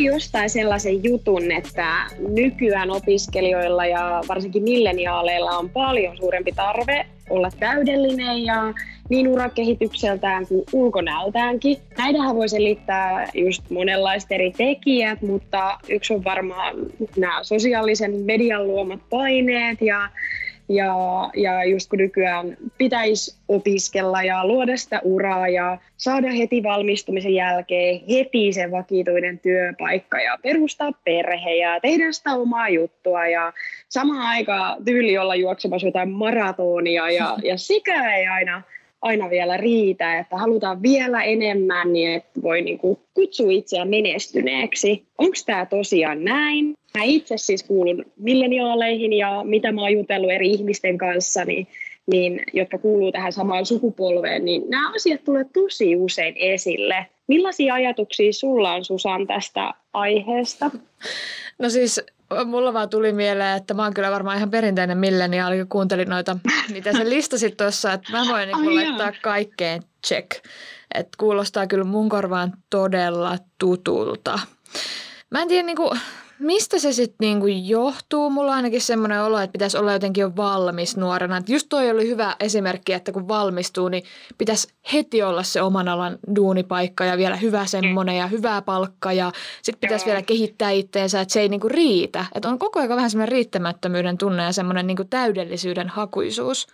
Luin jostain sellaisen jutun, että nykyään opiskelijoilla ja varsinkin milleniaaleilla on paljon suurempi tarve olla täydellinen ja niin urakehitykseltään kuin ulkonäöltäänkin. Näitähän voi selittää just monenlaiset eri tekijät, mutta yksi on varmaan nämä sosiaalisen median luomat paineet ja ja, ja just kun nykyään pitäisi opiskella ja luoda sitä uraa ja saada heti valmistumisen jälkeen heti se vakituinen työpaikka ja perustaa perhe ja tehdä sitä omaa juttua ja samaan aikaan tyyli olla juoksemassa jotain maratonia ja, ja sikä ei aina aina vielä riitä, että halutaan vielä enemmän, niin että voi niinku kutsua itseään menestyneeksi. Onko tämä tosiaan näin? Mä itse siis kuulun milleniaaleihin ja mitä mä oon jutellut eri ihmisten kanssa, niin, niin, jotka kuuluu tähän samaan sukupolveen, niin nämä asiat tulee tosi usein esille. Millaisia ajatuksia sulla on Susan tästä aiheesta? No siis mulla vaan tuli mieleen, että mä oon kyllä varmaan ihan perinteinen milleniaali, kun kuuntelin noita, mitä sä listasit tuossa, että mä voin niin laittaa kaikkeen check. Että kuulostaa kyllä mun korvaan todella tutulta. Mä en tiedä, niin kuin, mistä se sitten niinku johtuu? Mulla on ainakin semmoinen olo, että pitäisi olla jotenkin jo valmis nuorena. Et just toi oli hyvä esimerkki, että kun valmistuu, niin pitäisi heti olla se oman alan duunipaikka ja vielä hyvä semmoinen ja hyvää palkka ja sitten pitäisi vielä kehittää itteensä, että se ei niinku riitä. Että on koko ajan vähän semmoinen riittämättömyyden tunne ja semmoinen niinku täydellisyyden hakuisuus.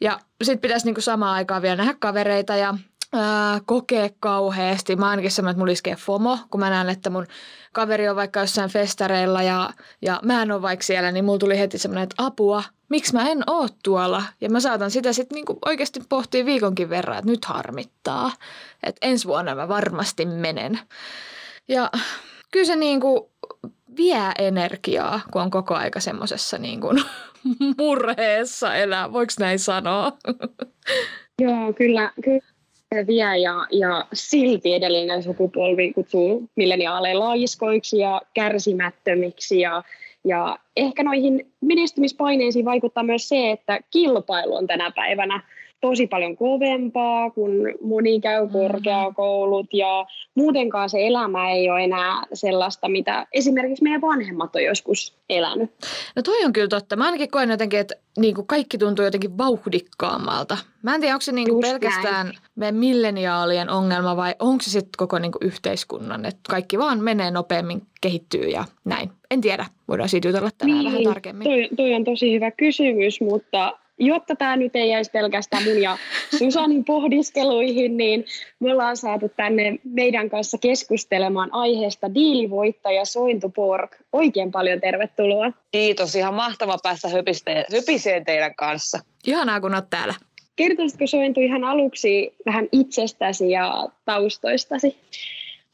Ja sitten pitäisi niinku samaan aikaan vielä nähdä kavereita ja ää, kokea kauheasti. Mä ainakin semmoinen, että mulla iskee FOMO, kun mä näen, että mun kaveri on vaikka jossain festareilla ja, ja mä en ole vaikka siellä, niin mulla tuli heti semmoinen, että apua, miksi mä en oo tuolla? Ja mä saatan sitä sitten niinku oikeasti pohtia viikonkin verran, että nyt harmittaa. Että ensi vuonna mä varmasti menen. Ja kyllä se niinku vie energiaa, kun on koko aika semmoisessa niinku murheessa elää. Voiko näin sanoa? Joo, kyllä, kyllä vie ja, ja silti edellinen sukupolvi kutsuu milleniaaleja laiskoiksi ja kärsimättömiksi. Ja, ja ehkä noihin menestymispaineisiin vaikuttaa myös se, että kilpailu on tänä päivänä tosi paljon kovempaa, kun moni käy mm-hmm. korkeakoulut ja muutenkaan se elämä ei ole enää sellaista, mitä esimerkiksi meidän vanhemmat on joskus elänyt. No toi on kyllä totta. Mä ainakin koen jotenkin, että niin kuin kaikki tuntuu jotenkin vauhdikkaammalta. Mä en tiedä, onko se niin kuin pelkästään näin. meidän milleniaalien ongelma vai onko se sitten koko niin kuin yhteiskunnan, että kaikki vaan menee nopeammin, kehittyy ja näin. En tiedä, voidaan siitä jutella tänään niin, vähän tarkemmin. Toi, toi on tosi hyvä kysymys, mutta jotta tämä nyt ei jäisi pelkästään mun ja Susanin pohdiskeluihin, niin me ollaan saatu tänne meidän kanssa keskustelemaan aiheesta diilivoittaja Sointu Pork. Oikein paljon tervetuloa. Kiitos, ihan mahtava päästä höpiseen teidän kanssa. Ihanaa, kun olet täällä. Kertoisitko Sointu ihan aluksi vähän itsestäsi ja taustoistasi?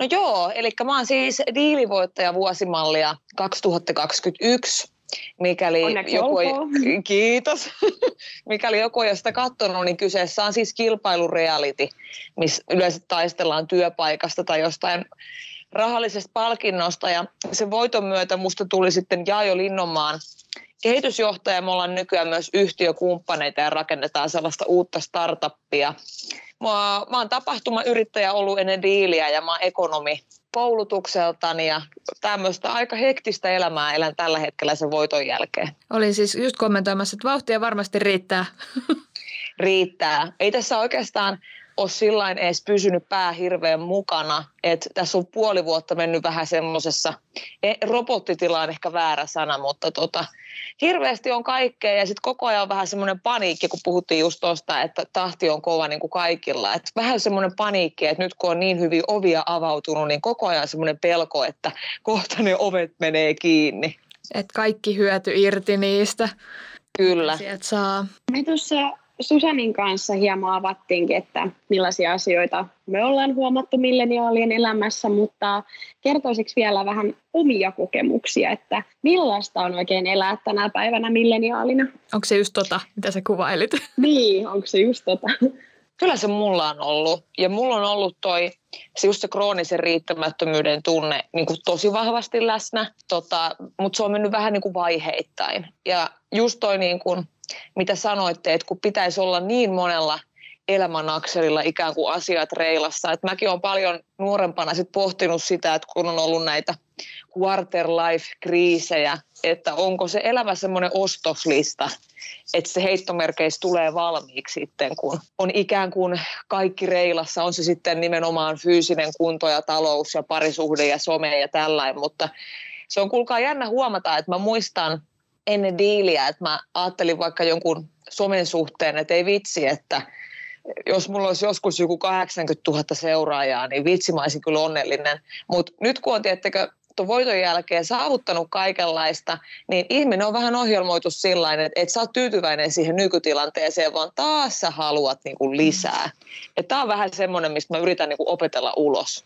No joo, eli mä oon siis diilivoittaja vuosimallia 2021 Mikäli Onneksi joku ei, kiitos. Mikäli joku ei ole sitä katsonut, niin kyseessä on siis kilpailureality, missä yleensä taistellaan työpaikasta tai jostain rahallisesta palkinnosta. Ja sen voiton myötä musta tuli sitten Jaajo Linnomaan kehitysjohtaja. Me ollaan nykyään myös yhtiökumppaneita ja rakennetaan sellaista uutta startuppia. Mä, mä oon tapahtumayrittäjä ollut ennen diiliä ja mä oon ekonomi koulutukseltani ja tämmöistä aika hektistä elämää elän tällä hetkellä sen voiton jälkeen. Olin siis just kommentoimassa, että vauhtia varmasti riittää. riittää. Ei tässä oikeastaan ole sillain edes pysynyt pää hirveän mukana. että tässä on puoli vuotta mennyt vähän semmoisessa, e, robottitila on ehkä väärä sana, mutta tota, hirveästi on kaikkea ja sitten koko ajan on vähän semmoinen paniikki, kun puhuttiin just tuosta, että tahti on kova niin kuin kaikilla. Et vähän semmoinen paniikki, että nyt kun on niin hyvin ovia avautunut, niin koko ajan semmoinen pelko, että kohta ne ovet menee kiinni. Että kaikki hyöty irti niistä. Kyllä. Sieltä saa. Me tuossa Susanin kanssa hieman avattiinkin, että millaisia asioita me ollaan huomattu milleniaalien elämässä, mutta kertoisiko vielä vähän omia kokemuksia, että millaista on oikein elää tänä päivänä milleniaalina? Onko se just tota, mitä sä kuvailit? Niin, onko se just tota? Kyllä se mulla on ollut. Ja mulla on ollut toi, se just se kroonisen riittämättömyyden tunne niin kuin tosi vahvasti läsnä, tota, mutta se on mennyt vähän niin kuin vaiheittain. Ja just toi, niin kuin, mitä sanoitte, että kun pitäisi olla niin monella elämänakselilla ikään kuin asiat reilassa. Et mäkin olen paljon nuorempana sit pohtinut sitä, että kun on ollut näitä quarter life-kriisejä, että onko se elämä semmoinen ostoslista, että se heittomerkeissä tulee valmiiksi sitten, kun on ikään kuin kaikki reilassa, on se sitten nimenomaan fyysinen kunto ja talous ja parisuhde ja some ja tällainen, mutta se on kuulkaa jännä huomata, että mä muistan ennen diiliä, että mä ajattelin vaikka jonkun somen suhteen, että ei vitsi, että jos mulla olisi joskus joku 80 000 seuraajaa, niin vitsi mä olisin kyllä onnellinen. Mutta nyt kun on, tiettekö, tuon voiton jälkeen saavuttanut kaikenlaista, niin ihminen on vähän ohjelmoitu sillä että et sä oot tyytyväinen siihen nykytilanteeseen, vaan taas sä haluat niinku lisää. Tämä on vähän semmoinen, mistä mä yritän niinku opetella ulos.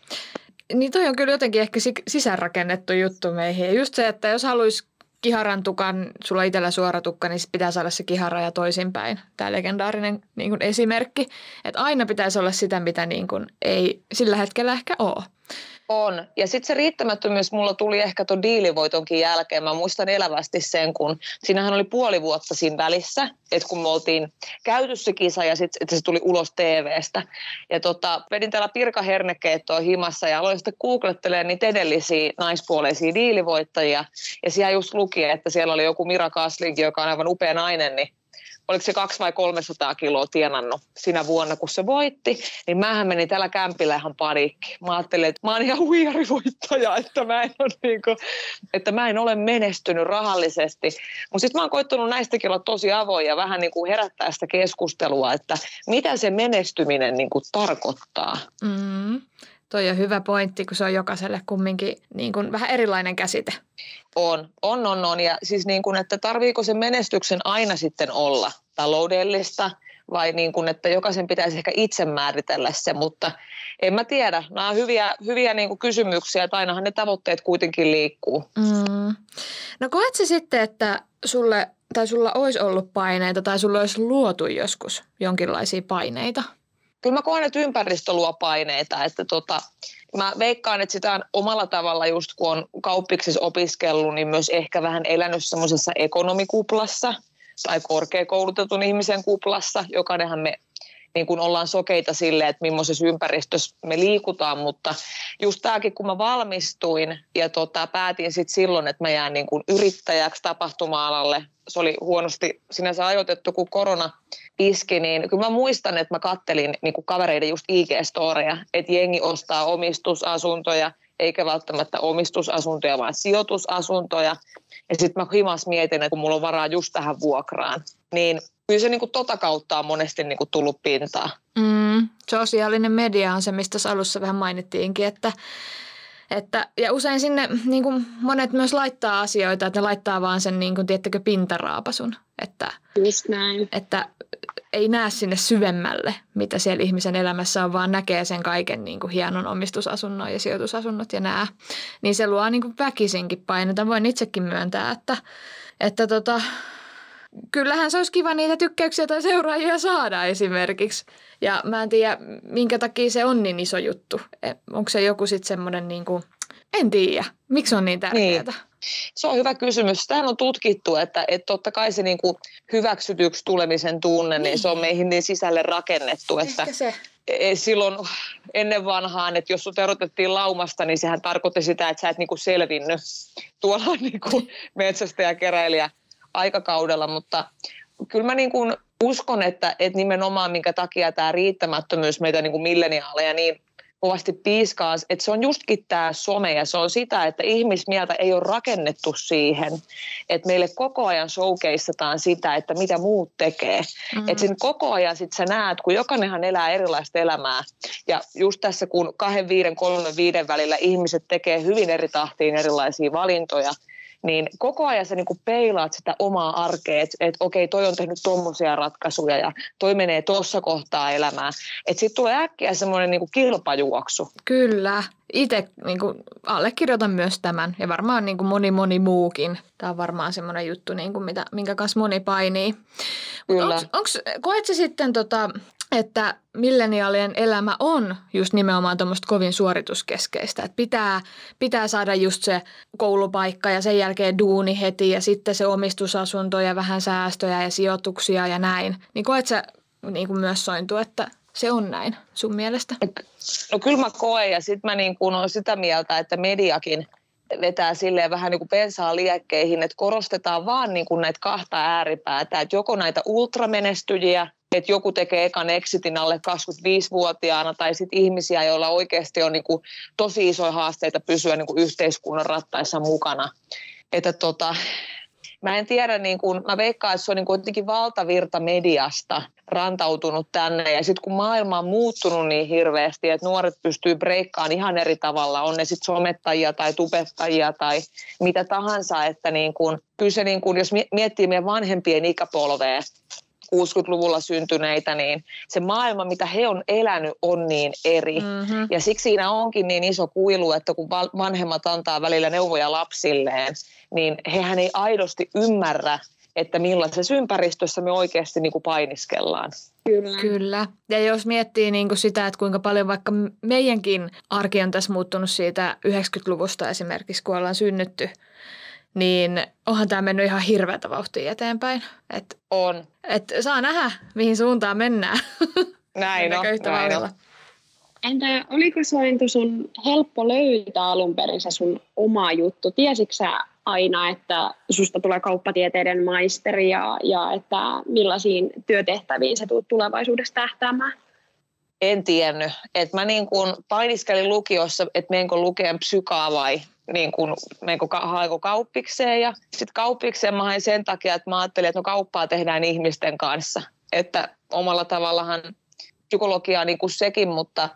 Niin toi on kyllä jotenkin ehkä sisäänrakennettu juttu meihin. Ja just se, että jos haluaisi kiharan tukan, sulla itsellä suora tukka, niin pitää saada se kihara ja toisinpäin. Tämä legendaarinen niin kuin esimerkki. Että aina pitäisi olla sitä, mitä niin kuin ei sillä hetkellä ehkä ole. On. Ja sitten se riittämättömyys mulla tuli ehkä tuon diilivoitonkin jälkeen. Mä muistan elävästi sen, kun siinähän oli puoli vuotta siinä välissä, että kun me oltiin käyty se kisa ja sitten se tuli ulos TVstä. Ja tota, vedin täällä Pirka Hernekeettoa himassa ja aloin sitten googlettelemaan niitä edellisiä naispuoleisia diilivoittajia. Ja siellä just luki, että siellä oli joku Mira Kaslinki, joka on aivan upea nainen, niin oliko se kaksi vai 300 kiloa tienannut sinä vuonna, kun se voitti, niin mähän menin tällä kämpillä ihan padikki. Mä ajattelin, että mä oon ihan huijarivoittaja, että mä en ole, niin kuin, että mä en ole menestynyt rahallisesti. Mutta sitten mä oon koittanut näistäkin olla tosi avoin ja vähän niin kuin herättää sitä keskustelua, että mitä se menestyminen niin kuin tarkoittaa. Mm. Toi on hyvä pointti, kun se on jokaiselle kumminkin niin kuin vähän erilainen käsite. On, on, on, on. Ja siis niin kuin, että tarviiko se menestyksen aina sitten olla taloudellista vai niin kuin, että jokaisen pitäisi ehkä itse määritellä se, mutta en mä tiedä. Nämä on hyviä, hyviä niin kuin kysymyksiä, että ainahan ne tavoitteet kuitenkin liikkuu. Mm. No koet se sitten, että sulle tai sulla olisi ollut paineita tai sulla olisi luotu joskus jonkinlaisia paineita? Kyllä mä koen, että ympäristö luo paineita, että tota, mä veikkaan, että sitä on omalla tavalla just kun on kauppiksissa opiskellut, niin myös ehkä vähän elänyt semmoisessa ekonomikuplassa tai korkeakoulutetun ihmisen kuplassa. Jokainenhan me niin kuin ollaan sokeita sille, että millaisessa ympäristössä me liikutaan, mutta just tämäkin, kun mä valmistuin ja tota, päätin sitten silloin, että mä jään niin kuin yrittäjäksi tapahtuma-alalle, se oli huonosti sinänsä ajoitettu, kun korona iski, niin kyllä mä muistan, että mä kattelin niin kuin kavereiden just IG-storeja, että jengi ostaa omistusasuntoja, eikä välttämättä omistusasuntoja, vaan sijoitusasuntoja. Ja sitten mä himas mietin, että kun mulla on varaa just tähän vuokraan, niin kyllä se niin kuin tota kautta on monesti niin kuin tullut pintaan. Mm, sosiaalinen media on se, mistä alussa vähän mainittiinkin, että että, ja usein sinne niin kuin monet myös laittaa asioita, että ne laittaa vaan sen, niin kuin, tiettäkö, pintaraapasun. Että, Just näin. Että ei näe sinne syvemmälle, mitä siellä ihmisen elämässä on, vaan näkee sen kaiken niin kuin hienon omistusasunnon ja sijoitusasunnot ja nää. Niin se luo niin kuin väkisinkin painetta. Voin itsekin myöntää, että, että tota, kyllähän se olisi kiva niitä tykkäyksiä tai seuraajia saada esimerkiksi. Ja mä en tiedä, minkä takia se on niin iso juttu. E, onko se joku sitten semmoinen niin kuin, en tiedä, miksi on niin tärkeää? Niin. Se on hyvä kysymys. Tähän on tutkittu, että, että totta kai se niin kuin hyväksytyksi tulemisen tunne, niin. niin se on meihin niin sisälle rakennettu. Että se. E, silloin ennen vanhaan, että jos sut erotettiin laumasta, niin sehän tarkoitti sitä, että sä et niin kuin selvinnyt tuolla niin kuin metsästäjäkeräilijä aikakaudella, mutta kyllä mä niin kuin uskon, että, että nimenomaan minkä takia tämä riittämättömyys meitä niin kuin milleniaaleja niin kovasti piiskaa, että se on justkin tämä some ja se on sitä, että ihmismieltä ei ole rakennettu siihen, että meille koko ajan showcaseataan sitä, että mitä muut tekee. Mm-hmm. Että sen koko ajan sit sä näet, kun jokainenhan elää erilaista elämää ja just tässä kun kahden, viiden, kolmen, viiden välillä ihmiset tekee hyvin eri tahtiin erilaisia valintoja, niin koko ajan sä niin kuin peilaat sitä omaa arkea, että et, okei, toi on tehnyt tommosia ratkaisuja ja toi menee tuossa kohtaa elämää. Että sitten tulee äkkiä semmoinen niin kilpajuoksu. Kyllä. Itse niin kuin, allekirjoitan myös tämän ja varmaan niin kuin moni moni muukin. Tämä on varmaan semmoinen juttu, niin kuin mitä, minkä kanssa moni painii. Kyllä. Onks, onks, koet se sitten tota, että milleniaalien elämä on just nimenomaan tuommoista kovin suorituskeskeistä. Että pitää, pitää saada just se koulupaikka ja sen jälkeen duuni heti ja sitten se omistusasunto ja vähän säästöjä ja sijoituksia ja näin. Niin koet sä niin kuin myös sointu, että se on näin sun mielestä? No kyllä mä koen ja sitten mä niin kuin olen sitä mieltä, että mediakin vetää silleen vähän niin kuin pensaa liekkeihin, että korostetaan vaan niin kuin näitä kahta ääripäätä, että joko näitä ultramenestyjiä – että joku tekee ekan exitin alle 25-vuotiaana tai sitten ihmisiä, joilla oikeasti on niin kuin tosi isoja haasteita pysyä niin kuin yhteiskunnan rattaissa mukana. Että tota, mä en tiedä, niin kuin, mä veikkaan, että se on niin kuin jotenkin valtavirta mediasta rantautunut tänne. Ja sitten kun maailma on muuttunut niin hirveästi, että nuoret pystyy breikkaamaan ihan eri tavalla, on ne sitten somettajia tai tubettajia tai mitä tahansa, että niin kuin, kyllä se, niin kuin, jos miettii meidän vanhempien ikäpolvea, 60-luvulla syntyneitä, niin se maailma, mitä he on elänyt, on niin eri. Mm-hmm. Ja siksi siinä onkin niin iso kuilu, että kun vanhemmat antaa välillä neuvoja lapsilleen, niin hehän ei aidosti ymmärrä, että millaisessa ympäristössä me oikeasti niin kuin painiskellaan. Kyllä. Kyllä. Ja jos miettii niin kuin sitä, että kuinka paljon vaikka meidänkin arki on tässä muuttunut siitä 90-luvusta esimerkiksi, kun ollaan synnytty – niin onhan tämä mennyt ihan hirveätä vauhtia eteenpäin. Et, on. Et saa nähdä, mihin suuntaan mennään. Näin on, yhtä näin on. Entä oliko Sointu sun helppo löytää alun perin se sun oma juttu? Tiesitkö sä aina, että susta tulee kauppatieteiden maisteri ja, ja että millaisiin työtehtäviin sä tulet tulevaisuudessa tähtäämään? En tiennyt. Et mä niin kun painiskelin lukiossa, että menenkö lukeen psykaa vai niin kuin, niin kuin haeko kauppikseen ja sitten kauppikseen mä hain sen takia, että mä ajattelin, että no kauppaa tehdään ihmisten kanssa. Että omalla tavallahan psykologiaa niin kuin sekin, mutta,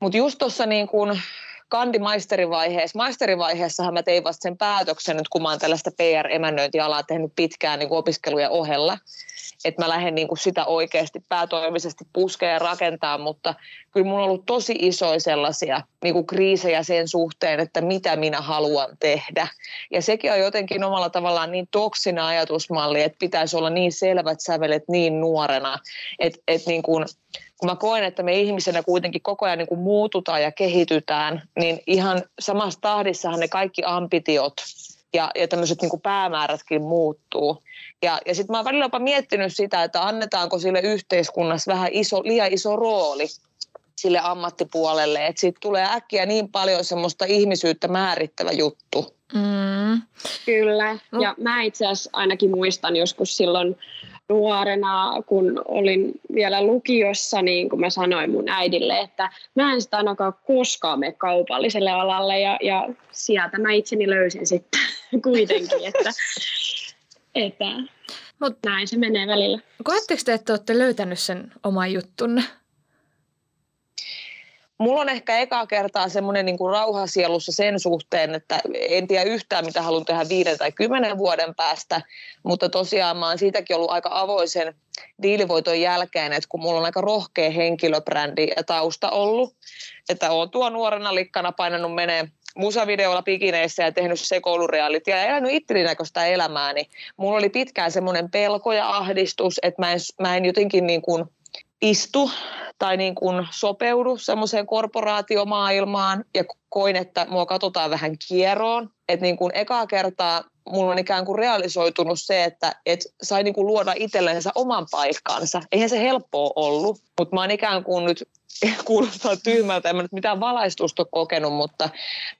mutta just tuossa niin kuin kandi-maisterivaiheessa, maisterivaiheessahan mä tein vasta sen päätöksen nyt, kun mä oon tällaista PR-emännöintialaa tehnyt pitkään niin kuin opiskelujen ohella että mä lähden niin kuin sitä oikeasti päätoimisesti puskea ja rakentaa, mutta kyllä mulla on ollut tosi isoja sellaisia niin kuin kriisejä sen suhteen, että mitä minä haluan tehdä. Ja sekin on jotenkin omalla tavallaan niin toksina ajatusmalli, että pitäisi olla niin selvät sävelet niin nuorena, että, että niin kuin, kun mä koen, että me ihmisenä kuitenkin koko ajan niin kuin muututaan ja kehitytään, niin ihan samassa tahdissahan ne kaikki ambitiot ja, ja tämmöiset niin päämäärätkin muuttuu. Ja, ja sitten mä oon välillä jopa miettinyt sitä, että annetaanko sille yhteiskunnassa vähän iso, liian iso rooli sille ammattipuolelle, että siitä tulee äkkiä niin paljon semmoista ihmisyyttä määrittävä juttu. Mm. Kyllä, ja mä itse asiassa ainakin muistan joskus silloin nuorena, kun olin vielä lukiossa, niin kun mä sanoin mun äidille, että mä en sitä ainakaan koskaan mene kaupalliselle alalle, ja, ja sieltä mä itseni löysin sitten kuitenkin, että että Mut, näin se menee välillä. Koetteko te, että olette löytänyt sen oman juttunne? Mulla on ehkä eka kertaa semmoinen niin rauhasielussa sen suhteen, että en tiedä yhtään, mitä haluan tehdä viiden tai kymmenen vuoden päästä, mutta tosiaan mä oon siitäkin ollut aika avoisen diilivoiton jälkeen, että kun mulla on aika rohkea henkilöbrändi ja tausta ollut, että oon tuo nuorena likkana painanut menee musavideolla pikineissä ja tehnyt sekoulurealitia ja elänyt itteni näköistä elämää, niin mulla oli pitkään semmoinen pelko ja ahdistus, että mä en, mä en jotenkin niin kuin istu tai niin kuin sopeudu semmoiseen korporaatiomaailmaan ja koin, että mua katsotaan vähän kieroon. Että niin kuin ekaa kertaa mulla on ikään kuin realisoitunut se, että et sai niin kuin luoda itsellensä oman paikkansa. Eihän se helppoa ollut, mutta mä oon ikään kuin nyt kuulostaa tyhmältä, en mä nyt mitään valaistusta ole kokenut, mutta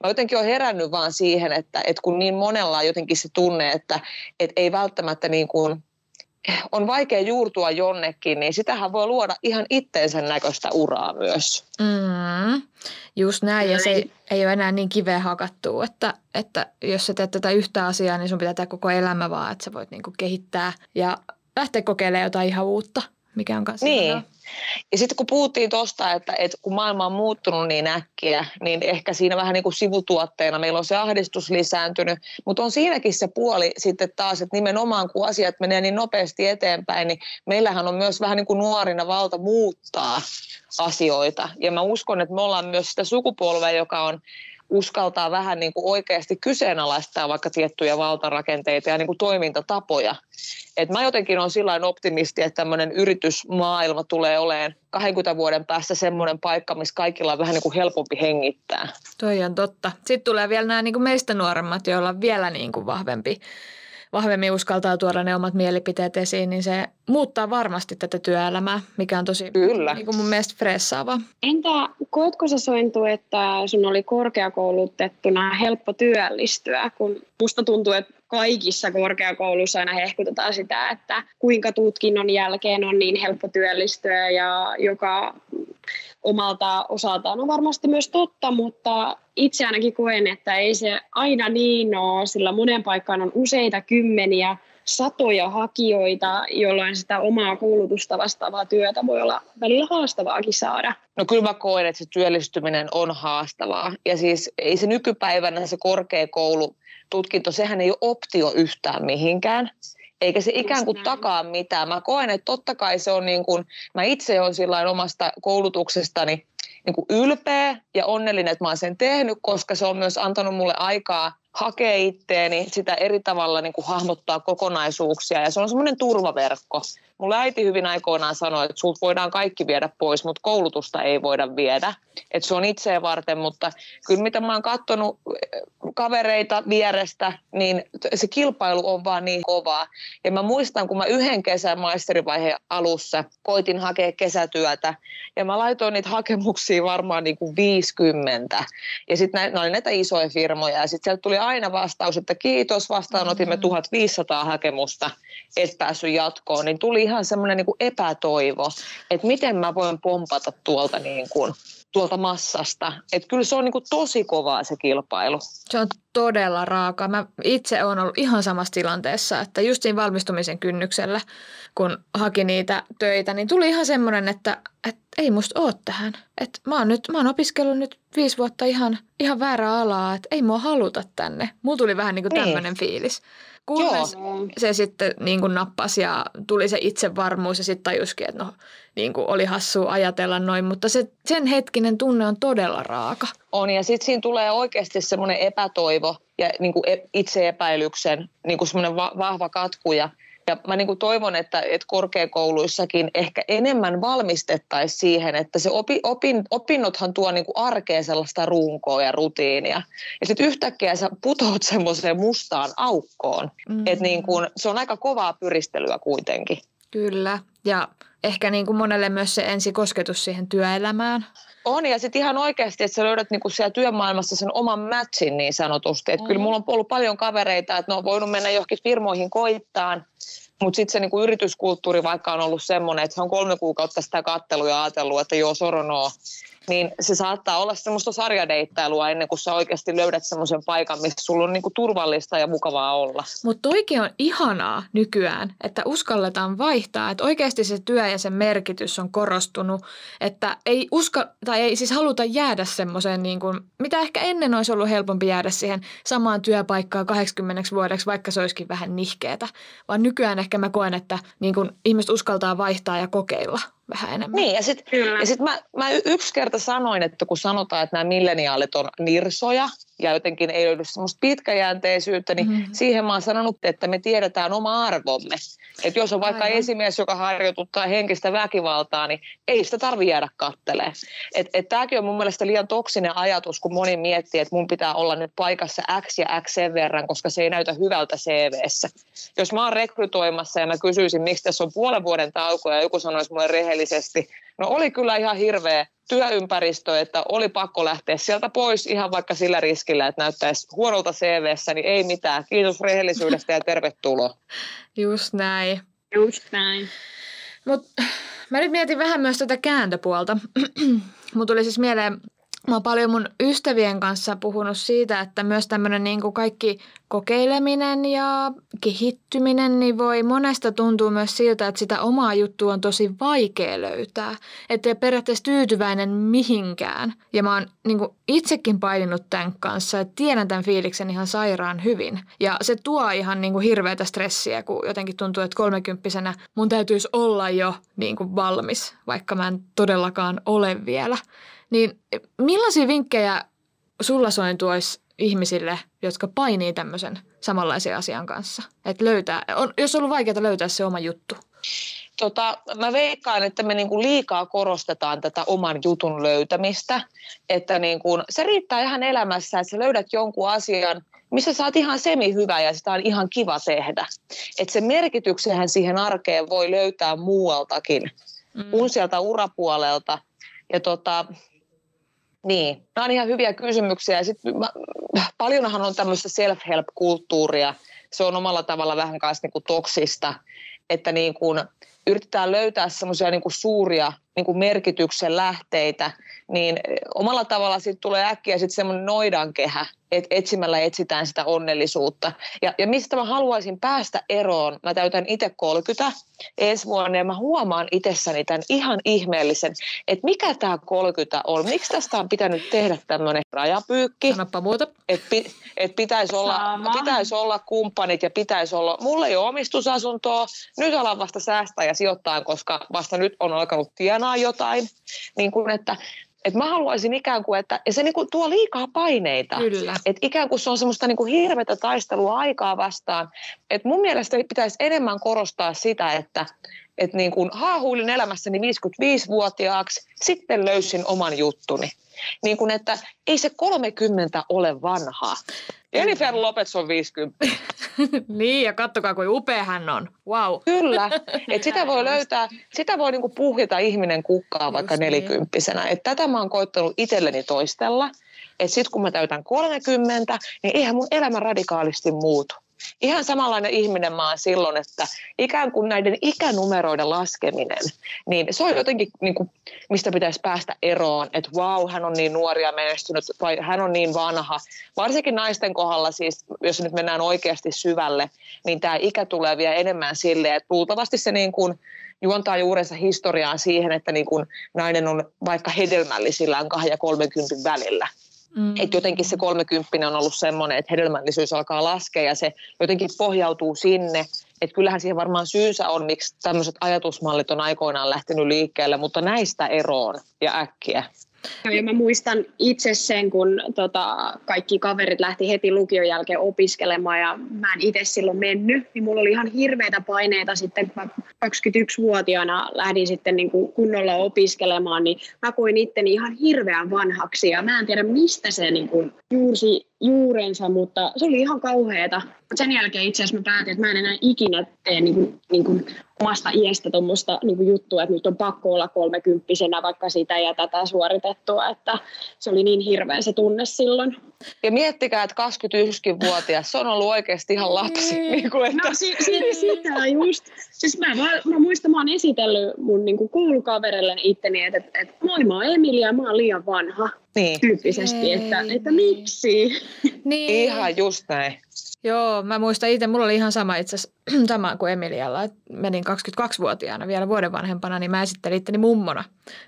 mä jotenkin olen herännyt vaan siihen, että, että kun niin monella on jotenkin se tunne, että, että ei välttämättä niin kuin on vaikea juurtua jonnekin, niin sitähän voi luoda ihan itteensä näköistä uraa myös. Mm, just näin, ja se ei ole enää niin kiveä hakattua, että, että jos sä teet tätä yhtä asiaa, niin sun pitää tehdä koko elämä vaan, että sä voit niinku kehittää ja lähteä kokeilemaan jotain ihan uutta. mikä on kanssa Niin. ihanaa. Ja sitten kun puhuttiin tuosta, että, että kun maailma on muuttunut niin äkkiä, niin ehkä siinä vähän niin kuin sivutuotteena meillä on se ahdistus lisääntynyt, mutta on siinäkin se puoli sitten taas, että nimenomaan kun asiat menee niin nopeasti eteenpäin, niin meillähän on myös vähän niin kuin nuorina valta muuttaa asioita. Ja mä uskon, että me ollaan myös sitä sukupolvea, joka on uskaltaa vähän niin kuin oikeasti kyseenalaistaa vaikka tiettyjä valtarakenteita ja niin kuin toimintatapoja. Et mä jotenkin on sillä optimisti, että tämmöinen yritysmaailma tulee olemaan 20 vuoden päästä semmoinen paikka, missä kaikilla on vähän niin kuin helpompi hengittää. Toi on totta. Sitten tulee vielä nämä niin kuin meistä nuoremmat, joilla on vielä niin kuin vahvempi, vahvemmin uskaltaa tuoda ne omat mielipiteet esiin, niin se muuttaa varmasti tätä työelämää, mikä on tosi Kyllä. niin kuin mun mielestä fressaavaa. Entä koetko sä Sointu, että sun oli korkeakoulutettuna helppo työllistyä, kun musta tuntuu, että kaikissa korkeakouluissa aina hehkutetaan sitä, että kuinka tutkinnon jälkeen on niin helppo työllistyä ja joka omalta osaltaan on varmasti myös totta, mutta itse ainakin koen, että ei se aina niin ole, sillä monen paikkaan on useita kymmeniä satoja hakijoita, jolloin sitä omaa koulutusta vastaavaa työtä voi olla välillä haastavaakin saada. No kyllä mä koen, että se työllistyminen on haastavaa. Ja siis ei se nykypäivänä se korkeakoulututkinto, sehän ei ole optio yhtään mihinkään. Eikä se ikään kuin takaa mitään. Mä koen, että totta kai se on niin kuin, mä itse olen sillä omasta koulutuksestani niin kuin ylpeä ja onnellinen, että mä oon sen tehnyt, koska se on myös antanut mulle aikaa hakea itteeni, sitä eri tavalla niin kuin hahmottaa kokonaisuuksia ja se on semmoinen turvaverkko. Mulla äiti hyvin aikoinaan sanoi, että sulta voidaan kaikki viedä pois, mutta koulutusta ei voida viedä. Että se on itseä varten, mutta kyllä mitä mä oon katsonut eh, kavereita vierestä, niin se kilpailu on vaan niin kovaa. Ja mä muistan, kun mä yhden kesän maisterivaiheen alussa koitin hakea kesätyötä, ja mä laitoin niitä hakemuksia varmaan niin kuin 50. Ja sitten oli näitä isoja firmoja, ja sitten sieltä tuli aina vastaus, että kiitos, vastaanotimme 1500 hakemusta, et päässyt jatkoon. Niin tuli ihan semmoinen niin epätoivo, että miten mä voin pompata tuolta niin kuin tuolta massasta. Että kyllä se on niin kuin tosi kovaa se kilpailu. Se on todella raaka. Mä itse olen ollut ihan samassa tilanteessa, että just siinä valmistumisen kynnyksellä, kun haki niitä töitä, niin tuli ihan semmoinen, että, että ei musta oo tähän. Että mä oon, nyt, mä oon opiskellut nyt viisi vuotta ihan, ihan väärää alaa, että ei mua haluta tänne. Mulla tuli vähän niin kuin tämmöinen fiilis. Kunnes se sitten niin kuin nappasi ja tuli se itsevarmuus ja sitten tajuskin, että no niin kuin oli hassua ajatella noin, mutta se, sen hetkinen tunne on todella raaka. On, ja sitten siinä tulee oikeasti semmoinen epätoivo ja niin kuin e- itseepäilyksen niin kuin semmoinen va- vahva katku. Ja, ja mä niin kuin toivon, että, että korkeakouluissakin ehkä enemmän valmistettaisiin siihen, että se opi, opin, opinnothan tuo niin kuin arkeen sellaista runkoa ja rutiinia. Ja sitten yhtäkkiä sä putoat semmoiseen mustaan aukkoon. Mm. Että niin kuin, se on aika kovaa pyristelyä kuitenkin. Kyllä, ja ehkä niin kuin monelle myös se ensikosketus siihen työelämään. On, ja sitten ihan oikeasti, että sä löydät niinku siellä työmaailmassa sen oman matchin niin sanotusti. Että kyllä mulla on ollut paljon kavereita, että ne on voinut mennä johonkin firmoihin koittaan, mutta sitten se niinku yrityskulttuuri vaikka on ollut semmoinen, että se on kolme kuukautta sitä kattelua ja ajatellut, että joo, soronoo, niin se saattaa olla semmoista sarjadeittailua ennen kuin sä oikeasti löydät semmoisen paikan, missä sulla on niinku turvallista ja mukavaa olla. Mutta toikin on ihanaa nykyään, että uskalletaan vaihtaa, että oikeasti se työ ja sen merkitys on korostunut, että ei uska, tai ei siis haluta jäädä semmoiseen, niin kuin, mitä ehkä ennen olisi ollut helpompi jäädä siihen samaan työpaikkaan 80 vuodeksi, vaikka se olisikin vähän nihkeetä, vaan nykyään ehkä mä koen, että niin kuin ihmiset uskaltaa vaihtaa ja kokeilla vähän enemmän. Niin, ja sitten sitten mä, mä yksi kerta sanoin, että kun sanotaan, että nämä milleniaalit on nirsoja ja jotenkin ei löydy semmoista pitkäjänteisyyttä, niin Mhm. mm-hmm. siihen mä oon sanonut, että me tiedetään oma arvomme. Että jos on vaikka Aivan. esimies, joka harjoituttaa henkistä väkivaltaa, niin ei sitä tarvi jäädä kattelee. Että et tämäkin on mun mielestä liian toksinen ajatus, kun moni miettii, että mun pitää olla nyt paikassa X ja X sen verran, koska se ei näytä hyvältä CVssä. Jos mä oon rekrytoimassa ja mä kysyisin, miksi tässä on puolen vuoden tauko ja joku sanoisi mulle rehellisesti, no oli kyllä ihan hirveä työympäristö, että oli pakko lähteä sieltä pois ihan vaikka sillä riskillä, että näyttäisi huonolta CVssä, niin ei mitään. Kiitos rehellisyydestä ja tervetuloa. Just näin. Just näin. Mutta mä nyt mietin vähän myös tätä kääntöpuolta. Mun tuli siis mieleen, mä oon paljon mun ystävien kanssa puhunut siitä, että myös tämmöinen niin kuin kaikki kokeileminen ja kehittyminen, niin voi monesta tuntua myös siltä, että sitä omaa juttua on tosi vaikea löytää. Että ei periaatteessa tyytyväinen mihinkään. Ja mä oon niin itsekin paininut tämän kanssa, että tiedän tämän fiiliksen ihan sairaan hyvin. Ja se tuo ihan niin kuin hirveätä stressiä, kun jotenkin tuntuu, että kolmekymppisenä mun täytyisi olla jo niin kuin valmis, vaikka mä en todellakaan ole vielä. Niin millaisia vinkkejä sulla sointuisi ihmisille, jotka painii tämmöisen samanlaisen asian kanssa? Että löytää, on, jos on ollut vaikeaa löytää se oma juttu. Tota, mä veikkaan, että me niinku liikaa korostetaan tätä oman jutun löytämistä. Että niinku, se riittää ihan elämässä, että sä löydät jonkun asian, missä sä oot ihan semi hyvä ja sitä on ihan kiva tehdä. Että se merkityksenhän siihen arkeen voi löytää muualtakin mm. kuin sieltä urapuolelta. Ja tota, niin, nämä on ihan hyviä kysymyksiä. Ja sit mä, paljonhan on tämmöistä self-help-kulttuuria. Se on omalla tavalla vähän kanssa niin kuin toksista, että niin kuin yritetään löytää semmoisia niin suuria niin kuin merkityksen lähteitä, niin omalla tavalla sitten tulee äkkiä sitten semmoinen noidankehä, että etsimällä etsitään sitä onnellisuutta. Ja, ja mistä mä haluaisin päästä eroon, mä täytän itse 30 ensi vuonna ja mä huomaan itsessäni tämän ihan ihmeellisen, että mikä tämä 30 on, miksi tästä on pitänyt tehdä tämmöinen rajapyykki. Sanoppa muuta. Että pi, et pitäisi, olla, pitäisi olla kumppanit ja pitäisi olla, mulla ei ole omistusasuntoa, nyt alan vasta säästää ja sijoittaa, koska vasta nyt on alkanut tienaa jotain. Niin kuin, että et mä haluaisin ikään kuin, että ja se niinku tuo liikaa paineita. Kyllä. Et ikään kuin se on semmoista niinku hirveätä taistelua aikaa vastaan. Et mun mielestä pitäisi enemmän korostaa sitä, että et niin kuin haahuilin elämässäni 55-vuotiaaksi, sitten löysin oman juttuni. Niin kuin, että ei se 30 ole vanhaa. Jennifer Lopez on 50. niin, ja kattokaa, kuin upea hän on. Wow. Kyllä, että sitä voi löytää, sitä voi niinku puhjeta ihminen kukkaa vaikka niin. nelikymppisenä. Et tätä mä oon koittanut itselleni toistella, että sitten kun mä täytän 30, niin eihän mun elämä radikaalisti muutu ihan samanlainen ihminen mä oon silloin, että ikään kuin näiden ikänumeroiden laskeminen, niin se on jotenkin, niin kuin, mistä pitäisi päästä eroon, että wow, hän on niin nuoria menestynyt, vai hän on niin vanha. Varsinkin naisten kohdalla siis, jos nyt mennään oikeasti syvälle, niin tämä ikä tulee vielä enemmän silleen, että luultavasti se niin kuin, juontaa juurensa historiaan siihen, että niin kuin nainen on vaikka hedelmällisillään 2 ja 30 välillä. Mm. Että jotenkin se kolmekymppinen on ollut semmoinen, että hedelmällisyys alkaa laskea ja se jotenkin pohjautuu sinne. Että kyllähän siihen varmaan syynsä on, miksi tämmöiset ajatusmallit on aikoinaan lähtenyt liikkeelle, mutta näistä eroon ja äkkiä. Ja mä muistan itse sen, kun tota, kaikki kaverit lähti heti lukion jälkeen opiskelemaan ja mä en itse silloin mennyt, niin mulla oli ihan hirveitä paineita sitten, kun mä 21-vuotiaana lähdin sitten niin kuin kunnolla opiskelemaan, niin mä koin itteni ihan hirveän vanhaksi ja mä en tiedä mistä se niin kuin juursi juurensa, mutta se oli ihan kauheata. Sen jälkeen itse asiassa mä päätin, että mä en enää ikinä tee niin kuin, niin kuin omasta iästä tuommoista niin juttua, että nyt on pakko olla kolmekymppisenä vaikka sitä ja tätä suoritettua, että se oli niin hirveä se tunne silloin. Ja miettikää, että 21-vuotias, se on ollut oikeasti ihan lapsi. Niin kuin, että... No si- si- sitä just. Siis mä, mä, mä muistan, mä oon esitellyt mun niin kuin koulukaverille itteni, että, että, että moi mä oon Emilia, mä oon liian vanha. Niin. Tyyppisesti, että, että miksi? Niin. Ihan just näin. Joo, mä muistan itse, mulla oli ihan sama itse sama kuin Emilialla, että menin 22-vuotiaana vielä vuoden vanhempana, niin mä esittelin itteni mummona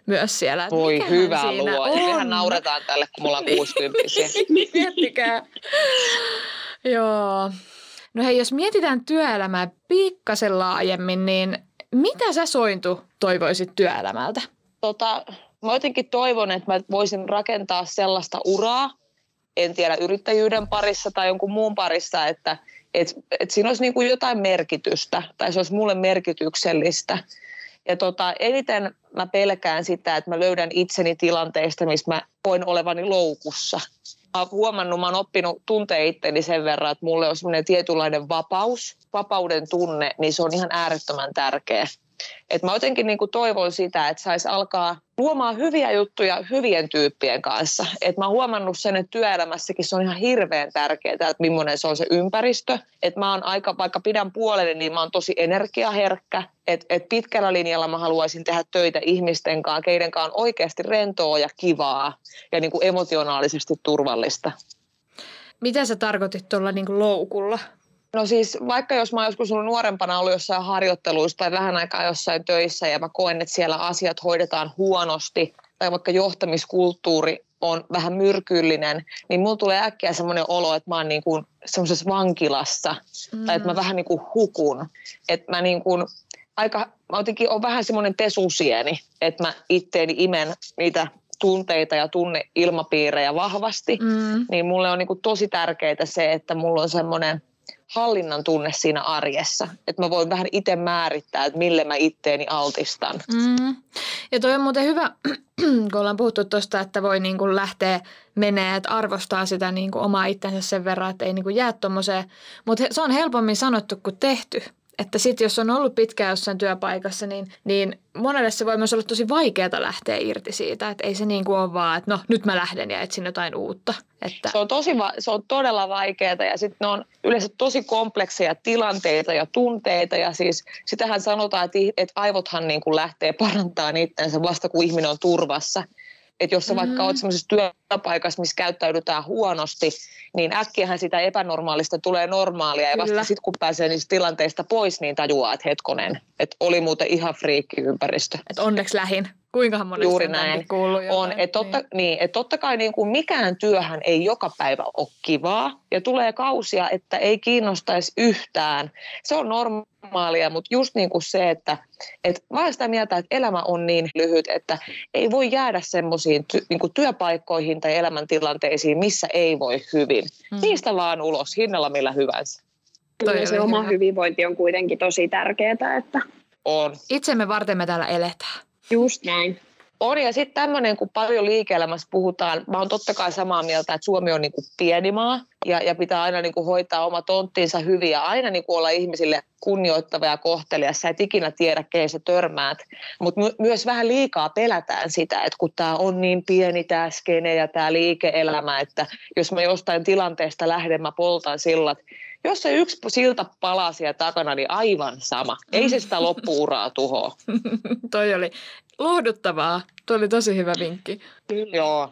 myös siellä. Voi hyvä luo. Mehän nauretaan tälle, kun mulla on 60 niin, Miettikää. Joo. No hei, jos mietitään työelämää pikkasen laajemmin, niin mitä sä Sointu toivoisit työelämältä? Tota, mä jotenkin toivon, että mä voisin rakentaa sellaista uraa, en tiedä, yrittäjyyden parissa tai jonkun muun parissa, että et, et siinä olisi niin kuin jotain merkitystä tai se olisi mulle merkityksellistä. Ja tota, eniten mä pelkään sitä, että mä löydän itseni tilanteista, missä mä voin olevani loukussa. Mä oon huomannut, mä oon oppinut tuntee itteni sen verran, että mulle on semmoinen tietynlainen vapaus, vapauden tunne, niin se on ihan äärettömän tärkeä. Et mä jotenkin niin kuin toivon sitä, että saisi alkaa luomaan hyviä juttuja hyvien tyyppien kanssa. Et mä oon huomannut sen, että työelämässäkin se on ihan hirveän tärkeää, että millainen se on se ympäristö. Että mä oon aika, vaikka pidän puoleni, niin mä oon tosi energiaherkkä. Että et pitkällä linjalla mä haluaisin tehdä töitä ihmisten kanssa, keiden kanssa on oikeasti rentoa ja kivaa ja niin kuin emotionaalisesti turvallista. Mitä sä tarkoitit tuolla niin loukulla? No siis vaikka jos mä joskus ollut nuorempana ollut jossain harjoitteluissa tai vähän aikaa jossain töissä ja mä koen, että siellä asiat hoidetaan huonosti tai vaikka johtamiskulttuuri on vähän myrkyllinen, niin mulla tulee äkkiä semmoinen olo, että mä oon niin kuin semmoisessa vankilassa mm. tai että mä mm. vähän niin kuin hukun. Että mä niin kuin aika, mä jotenkin on vähän semmoinen pesusieni, että mä itteeni imen niitä tunteita ja tunneilmapiirejä vahvasti, mm. niin mulle on niin kuin tosi tärkeää se, että mulla on semmoinen hallinnan tunne siinä arjessa. Että mä voin vähän itse määrittää, että mille mä itteeni altistan. Mm. Ja toi on muuten hyvä, kun ollaan puhuttu tuosta, että voi niin kuin lähteä menee, että arvostaa sitä niin kuin omaa itsensä sen verran, että ei niin kuin jää tuommoiseen. Mutta se on helpommin sanottu kuin tehty. Että sitten jos on ollut pitkään jossain työpaikassa, niin, niin monelle se voi myös olla tosi vaikeaa lähteä irti siitä. Että ei se niin kuin ole vaan, että no nyt mä lähden ja etsin jotain uutta. Että... Se, on tosi va- se on todella vaikeaa ja sitten ne on yleensä tosi komplekseja tilanteita ja tunteita. Ja siis sitähän sanotaan, että, että aivothan niin kuin lähtee parantamaan itsensä vasta kun ihminen on turvassa. Että jos sä mm-hmm. vaikka oot sellaisessa työpaikassa, missä käyttäydytään huonosti, niin äkkiähän sitä epänormaalista tulee normaalia. Ja vasta sitten kun pääsee niistä tilanteista pois, niin tajuaa, että hetkonen, että oli muuten ihan friikki ympäristö. Että onneksi lähin. Kuinkahan monesti Juuri näin. On, että totta, niin. Niin, et totta kai niin kuin mikään työhän ei joka päivä ole kivaa ja tulee kausia, että ei kiinnostaisi yhtään. Se on normaalia, mutta just niin kuin se, että et mä olen sitä mieltä, että elämä on niin lyhyt, että ei voi jäädä semmoisiin ty, niin työpaikkoihin tai elämäntilanteisiin, missä ei voi hyvin. Hmm. Niistä vaan ulos, hinnalla millä hyvänsä. Kyllä se oma hyvä. hyvinvointi on kuitenkin tosi tärkeää. Että... On. Itsemme varten me täällä eletään. Just näin. On ja sitten tämmöinen, kun paljon liike-elämässä puhutaan, mä oon totta kai samaa mieltä, että Suomi on niinku pieni maa ja, ja pitää aina niinku hoitaa oma tonttinsa hyvin ja aina niinku olla ihmisille kunnioittava ja kohtelias. Sä et ikinä tiedä, kehen sä törmäät. Mutta my- myös vähän liikaa pelätään sitä, että kun tämä on niin pieni tämä skene ja tämä liike-elämä, että jos mä jostain tilanteesta lähden, mä poltan sillat. Jos se yksi silta palaa siellä takana, niin aivan sama. Ei se sitä loppuuraa tuhoa. Toi oli lohduttavaa. Tuo oli tosi hyvä vinkki. Joo.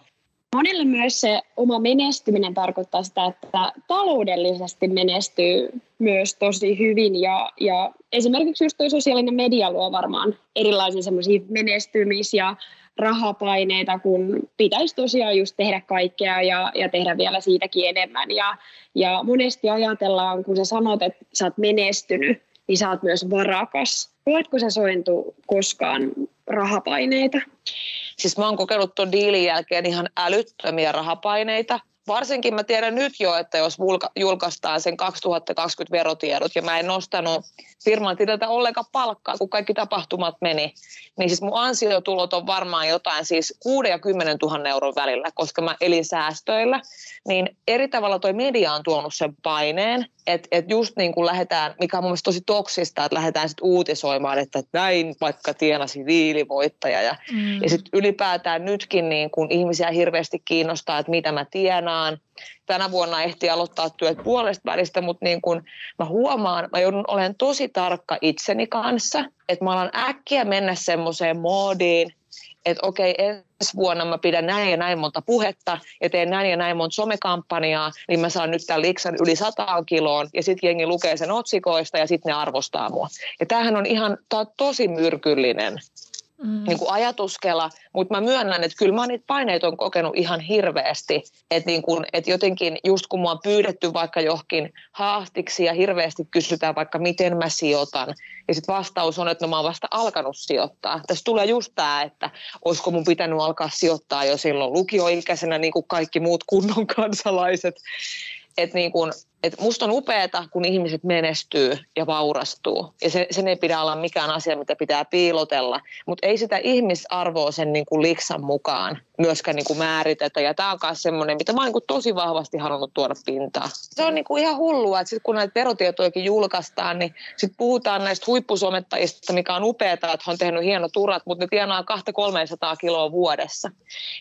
Monille myös se oma menestyminen tarkoittaa sitä, että taloudellisesti menestyy myös tosi hyvin. Ja, ja esimerkiksi just tuo sosiaalinen media luo varmaan erilaisia semmoisia menestymis- ja rahapaineita, kun pitäisi tosiaan just tehdä kaikkea ja, ja tehdä vielä siitäkin enemmän. Ja, ja monesti ajatellaan, kun sä sanot, että sä oot menestynyt, niin sä oot myös varakas. Koetko sä sointu koskaan rahapaineita? Siis mä oon kokenut tuon diilin jälkeen ihan älyttömiä rahapaineita. Varsinkin mä tiedän nyt jo, että jos julkaistaan sen 2020 verotiedot ja mä en nostanut firman tililtä ollenkaan palkkaa, kun kaikki tapahtumat meni, niin siis mun ansiotulot on varmaan jotain siis 6 ja 10 000 euron välillä, koska mä elin säästöillä, niin eri tavalla toi media on tuonut sen paineen, että et just niin kuin lähdetään, mikä on mun mielestä tosi toksista, että lähdetään sitten uutisoimaan, että näin vaikka tienasi viilivoittaja ja, mm. ja sitten ylipäätään nytkin niin kuin ihmisiä hirveästi kiinnostaa, että mitä mä tienaan, tänä vuonna ehti aloittaa työt puolesta välistä, mutta niin kun mä huomaan, mä joudun olemaan tosi tarkka itseni kanssa, että mä alan äkkiä mennä semmoiseen moodiin, että okei, ensi vuonna mä pidän näin ja näin monta puhetta ja teen näin ja näin monta somekampanjaa, niin mä saan nyt tämän liksan yli sataan kiloon ja sitten jengi lukee sen otsikoista ja sitten ne arvostaa mua. Ja tämähän on ihan, tää on tosi myrkyllinen mm. niin kuin ajatuskela, mutta mä myönnän, että kyllä mä niitä paineita on kokenut ihan hirveästi. Että niin kuin, että jotenkin just kun mä oon pyydetty vaikka johonkin haastiksi ja hirveästi kysytään vaikka miten mä sijoitan, ja sitten vastaus on, että no mä oon vasta alkanut sijoittaa. Tässä tulee just tämä, että olisiko mun pitänyt alkaa sijoittaa jo silloin lukioikäisenä niin kuin kaikki muut kunnon kansalaiset. Että niin kun, et musta on upeeta, kun ihmiset menestyy ja vaurastuu. Ja se, sen ei pidä olla mikään asia, mitä pitää piilotella. Mutta ei sitä ihmisarvoa sen niin kuin liksan mukaan myöskään niin kuin määritetä. Ja tämä on myös semmoinen, mitä mä oon niin tosi vahvasti halunnut tuoda pintaan. Se on niin kuin ihan hullua, että sit kun näitä verotietojakin julkaistaan, niin sitten puhutaan näistä huippusomettajista, mikä on upeeta, että on tehnyt hienot urat, mutta ne tienaa 200-300 kiloa vuodessa.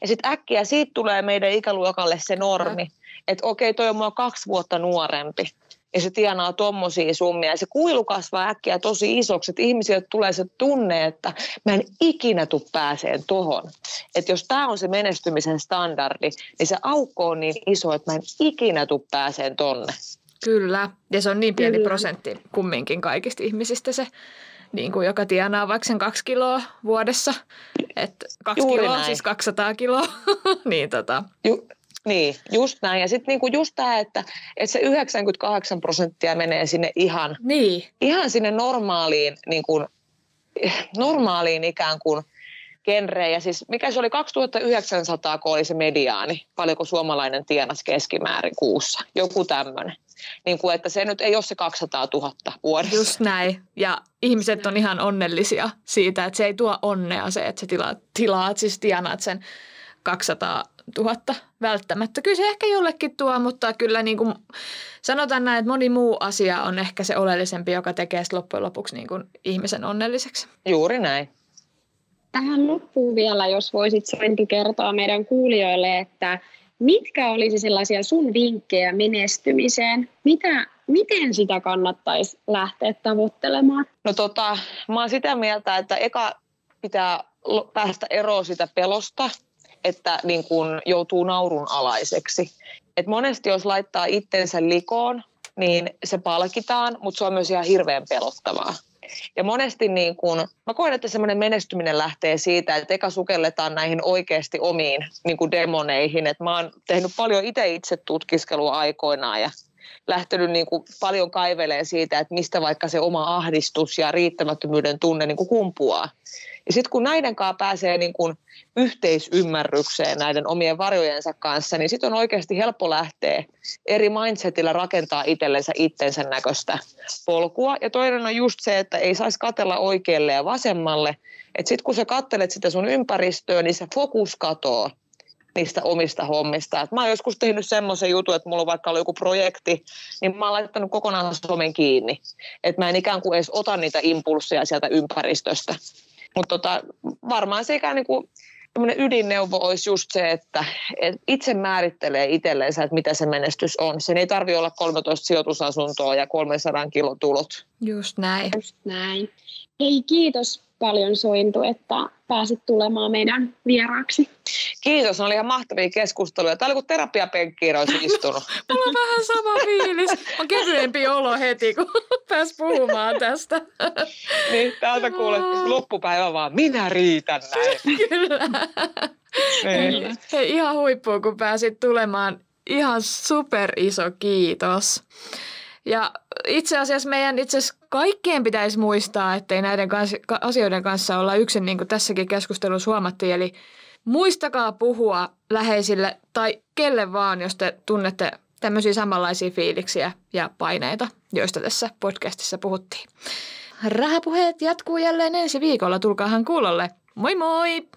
Ja sitten äkkiä siitä tulee meidän ikäluokalle se normi, että okei, toi on mua kaksi vuotta nuorempi. ja se tienaa tommosia summia. Ja se kuilu kasvaa äkkiä tosi isoksi, että ihmisille tulee se tunne, että mä en ikinä tule pääseen tohon. Että jos tämä on se menestymisen standardi, niin se aukko on niin iso, että mä en ikinä tule pääseen tonne. Kyllä, ja se on niin pieni Kyllä. prosentti kumminkin kaikista ihmisistä se, niin kuin joka tienaa vaikka sen kaksi kiloa vuodessa. Että kaksi Juuri kiloa, näin. siis 200 kiloa. niin tota. Ju- niin, just näin. Ja sitten niinku just tämä, että, että se 98 prosenttia menee sinne ihan, niin. ihan sinne normaaliin, niinku, normaaliin ikään kuin genreen. Ja siis mikä se oli 2900, kun oli se mediaani, paljonko suomalainen tienasi keskimäärin kuussa. Joku tämmöinen. Niin kuin, että se nyt ei ole se 200 000 vuodessa. Just näin. Ja ihmiset on ihan onnellisia siitä, että se ei tuo onnea se, että sä tilaat, tilaat siis tienaat sen 200 000 välttämättä. Kyllä se ehkä jollekin tuo, mutta kyllä niin kuin sanotaan näin, että moni muu asia on ehkä se oleellisempi, joka tekee loppujen lopuksi niin kuin ihmisen onnelliseksi. Juuri näin. Tähän loppuun vielä, jos voisit Sointi kertoa meidän kuulijoille, että mitkä olisi sellaisia sun vinkkejä menestymiseen? Mitä, miten sitä kannattaisi lähteä tavoittelemaan? No tota, mä oon sitä mieltä, että eka pitää päästä eroon sitä pelosta, että niin kun joutuu naurun alaiseksi. Et monesti jos laittaa itsensä likoon, niin se palkitaan, mutta se on myös ihan hirveän pelottavaa. Ja monesti niin kun, mä koen, että semmoinen menestyminen lähtee siitä, että eka sukelletaan näihin oikeasti omiin niin kuin demoneihin. Et mä oon tehnyt paljon itse itse tutkiskelua aikoinaan ja lähtenyt niin kuin paljon kaiveleen siitä, että mistä vaikka se oma ahdistus ja riittämättömyyden tunne niin kuin kumpuaa. Ja sitten kun näiden kanssa pääsee niin kuin yhteisymmärrykseen näiden omien varjojensa kanssa, niin sitten on oikeasti helppo lähteä eri mindsetillä rakentaa itsellensä itsensä näköistä polkua. Ja toinen on just se, että ei saisi katella oikealle ja vasemmalle. Että sitten kun sä kattelet sitä sun ympäristöä, niin se fokus katoo niistä omista hommista. Et mä oon joskus tehnyt semmoisen jutun, että mulla on vaikka ollut joku projekti, niin mä oon laittanut kokonaan somen kiinni. Että mä en ikään kuin edes ota niitä impulsseja sieltä ympäristöstä. Mutta tota, varmaan se ikään niin kuin ydinneuvo olisi just se, että et itse määrittelee itselleensä, että mitä se menestys on. Sen ei tarvitse olla 13 sijoitusasuntoa ja 300 kilotulot. Just näin. Just näin. Hei, kiitos paljon Sointu, että pääsit tulemaan meidän vieraaksi. Kiitos, ne oli ihan mahtavia keskusteluja. Tämä oli kuin terapiapenkkiin olisi istunut. Mulla on vähän sama fiilis. On kevyempi olo heti, kun pääs puhumaan tästä. niin, täältä kuulet loppupäivä vaan, minä riitän näin. Kyllä. Niin. Hei, ihan huippua, kun pääsit tulemaan. Ihan super iso kiitos. Ja itse asiassa meidän itse asiassa kaikkeen pitäisi muistaa, ettei näiden kanssa, asioiden kanssa olla yksin, niin kuin tässäkin keskustelussa huomattiin. Eli muistakaa puhua läheisille tai kelle vaan, jos te tunnette tämmöisiä samanlaisia fiiliksiä ja paineita, joista tässä podcastissa puhuttiin. Rahapuheet jatkuu jälleen ensi viikolla. Tulkaahan kuulolle. Moi moi!